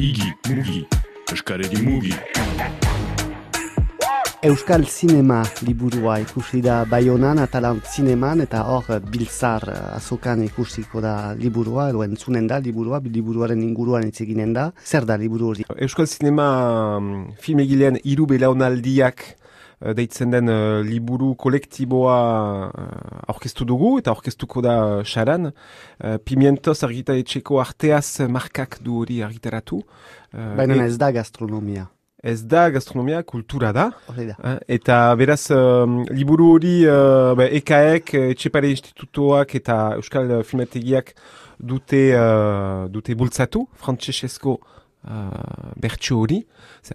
Igi, mugi, eskaredi mugi. Euskal Zinema liburua ikusi da Bayonan, Atalant Zineman, eta hor Biltzar azokan ikusiko da liburua, edo entzunen da liburua, liburuaren inguruan itzeginen da. Zer da liburu hori? Euskal Zinema um, filmegilean iru belaunaldiak deitzen den uh, liburu kolektiboa uh, aurkeztu dugu eta aurkeztuko da xaran. Uh, Pimientos argitaretxeko arteaz markak du hori argitaratu. Uh, Baina ez da gastronomia. Ez da gastronomia, kultura da. da. Eh, eta beraz, um, liburu hori uh, be, EKAek, Etxepare Institutoak eta Euskal Filmategiak dute, uh, dute bultzatu, Francesco uh, bertso hori,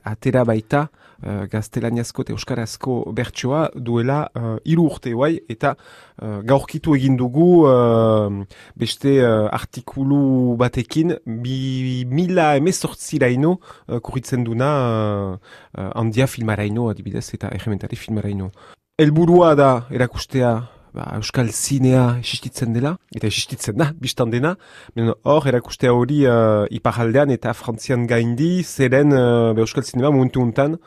atera baita uh, gaztelaniazko eta euskarazko bertsoa duela uh, iru urte guai, eta uh, gaurkitu egin dugu uh, beste uh, artikulu batekin bi mila emezortziraino uh, kurritzen duna uh, uh, handia filmaraino adibidez eta egementari filmaraino. Elburua da erakustea ba, euskal zinea existitzen dela, eta existitzen da, biztan dena, hor erakustea hori uh, iparaldean eta frantzian gaindi, zeren uh, euskal zinema momentu untan,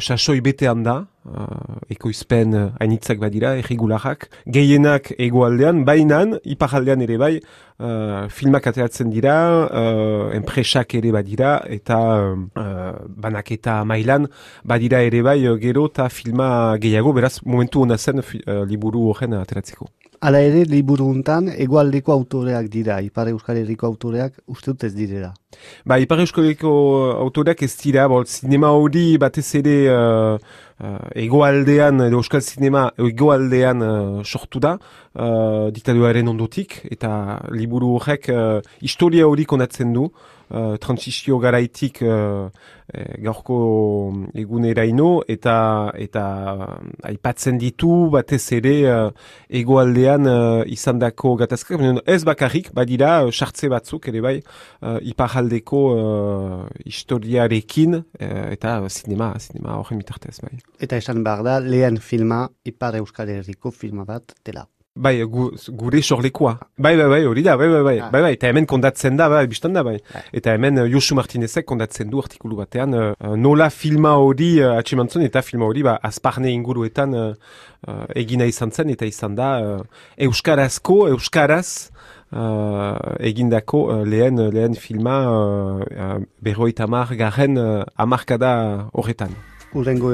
sasoi betean da, uh, ekoizpen hainitzak badira, erregularak, gehienak egoaldean, bainan, iparaldean ere bai, filmak ateratzen dira, enpresak ere badira, eta banaketa mailan badira ere bai, gero eta filma gehiago, beraz, momentu hona zen liburu horren ateratzeko. Hala ere, liburu untan, egualdeko autoreak dira, Ipar Euskal Herriko autoreak uste dut ez direla. Ba, Ipar Euskal Herriko autoreak ez dira, bol, sinema hori batez ere uh, uh, egoaldean, edo Euskal Sinema egoaldean uh, sortu da, uh, diktaduaren ondotik, eta liburu horrek uh, historia hori konatzen du, uh, transizio garaitik uh, gaurko eguneraino eta eta aipatzen ditu batez ere uh, egoaldean uh, izandako gatazkak ez bakarrik badira sartze batzuk ere bai uh, iparaldeko uh, historiarekin eta sinema sinema horren bitartez bai eta esan behar da lehen filma ipar euskal herriko filma bat dela Bai, gu, gure sorlekoa. Bai, bai, bai, hori da, bai, bai, bai, ah. bai, bai, eta hemen kondatzen da, bai, biztan da, bai. bai. Eta hemen uh, Josu Martinezek kondatzen du artikulu batean, uh, uh nola filma hori uh, atximantzun, eta filma hori, ba, azparne inguruetan uh, uh, egina izan zen, eta izan da, uh, Euskarazko, Euskaraz, uh, egindako uh, lehen, lehen filma uh, uh, berroita mar garen uh, amarkada horretan. Urrengo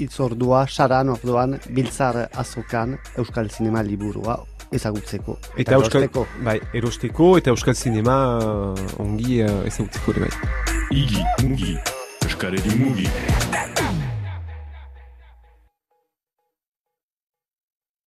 itzordua, saran orduan, biltzar azokan Euskal Zinema liburua ezagutzeko. Eta, Euskal, bai, erosteko eta Euskal Zinema uh, ongi uh, ezagutzeko ere bai. Igi, mugi, Euskal Mugi.